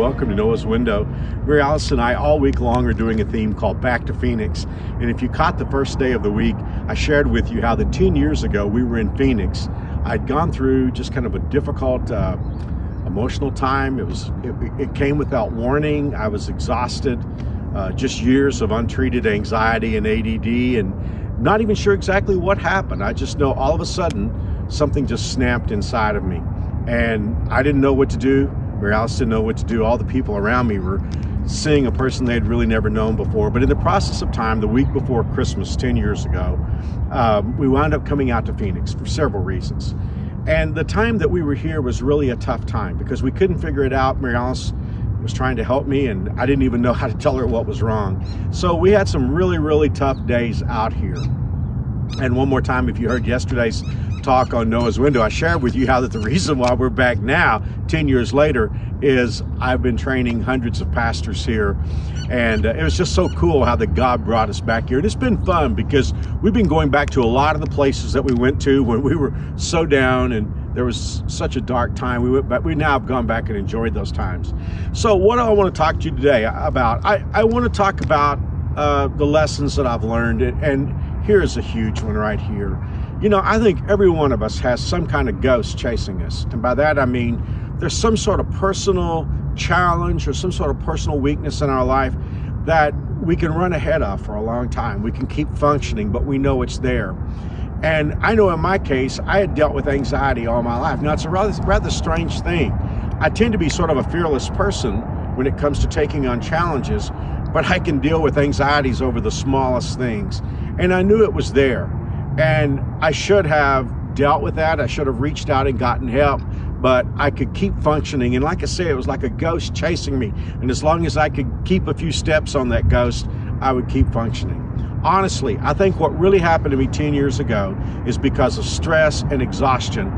welcome to Noah's Window. Mary Alice and I all week long are doing a theme called Back to Phoenix. And if you caught the first day of the week, I shared with you how that 10 years ago we were in Phoenix. I'd gone through just kind of a difficult uh, emotional time. It was it, it, came without warning. I was exhausted, uh, just years of untreated anxiety and ADD, and not even sure exactly what happened. I just know all of a sudden something just snapped inside of me, and I didn't know what to do. Alice didn't know what to do. All the people around me were seeing a person they had really never known before. But in the process of time, the week before Christmas, 10 years ago, um, we wound up coming out to Phoenix for several reasons. And the time that we were here was really a tough time because we couldn't figure it out. Mary was trying to help me, and I didn't even know how to tell her what was wrong. So we had some really, really tough days out here. And one more time, if you heard yesterday's talk on Noah's Window, I shared with you how that the reason why we're back now, 10 years later, is I've been training hundreds of pastors here. And uh, it was just so cool how that God brought us back here. And it's been fun because we've been going back to a lot of the places that we went to when we were so down and there was such a dark time. We went back, we now have gone back and enjoyed those times. So what do I want to talk to you today about? I, I want to talk about uh, the lessons that I've learned. And here's a huge one right here. You know, I think every one of us has some kind of ghost chasing us. And by that I mean there's some sort of personal challenge or some sort of personal weakness in our life that we can run ahead of for a long time. We can keep functioning, but we know it's there. And I know in my case, I had dealt with anxiety all my life. Now, it's a rather, rather strange thing. I tend to be sort of a fearless person when it comes to taking on challenges, but I can deal with anxieties over the smallest things. And I knew it was there. And I should have dealt with that. I should have reached out and gotten help, but I could keep functioning. And like I say, it was like a ghost chasing me. And as long as I could keep a few steps on that ghost, I would keep functioning. Honestly, I think what really happened to me 10 years ago is because of stress and exhaustion.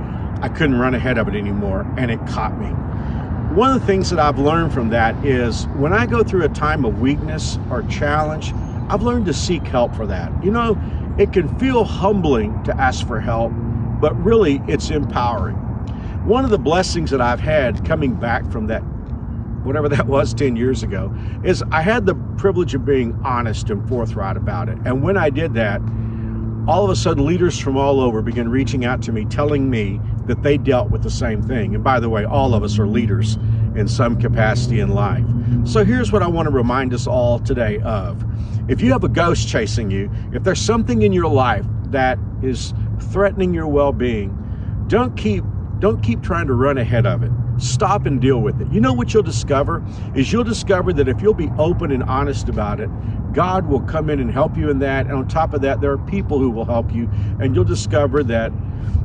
I couldn't run ahead of it anymore, and it caught me. One of the things that I've learned from that is when I go through a time of weakness or challenge, I've learned to seek help for that. You know, it can feel humbling to ask for help, but really it's empowering. One of the blessings that I've had coming back from that, whatever that was 10 years ago, is I had the privilege of being honest and forthright about it. And when I did that, all of a sudden leaders from all over began reaching out to me, telling me that they dealt with the same thing. And by the way, all of us are leaders in some capacity in life. So here's what I want to remind us all today of. If you have a ghost chasing you, if there's something in your life that is threatening your well-being, don't keep don't keep trying to run ahead of it. Stop and deal with it. You know what you'll discover is you'll discover that if you'll be open and honest about it, God will come in and help you in that. And on top of that, there are people who will help you, and you'll discover that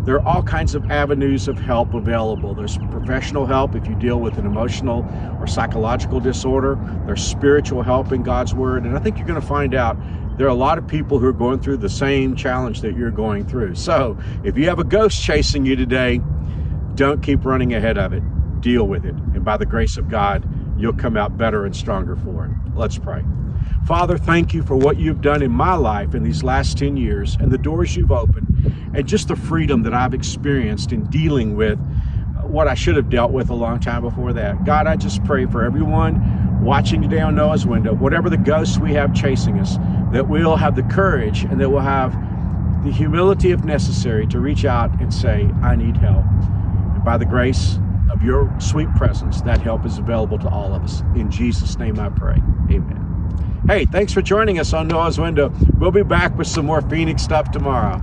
there are all kinds of avenues of help available. There's professional help if you deal with an emotional or psychological disorder. There's spiritual help in God's Word. And I think you're going to find out there are a lot of people who are going through the same challenge that you're going through. So if you have a ghost chasing you today, don't keep running ahead of it. Deal with it. And by the grace of God, you'll come out better and stronger for it. Let's pray. Father, thank you for what you've done in my life in these last 10 years and the doors you've opened and just the freedom that I've experienced in dealing with what I should have dealt with a long time before that. God, I just pray for everyone watching today on Noah's window, whatever the ghosts we have chasing us, that we'll have the courage and that we'll have the humility if necessary to reach out and say, I need help. And by the grace of your sweet presence, that help is available to all of us. In Jesus' name I pray. Amen. Hey, thanks for joining us on Noah's Window. We'll be back with some more Phoenix stuff tomorrow.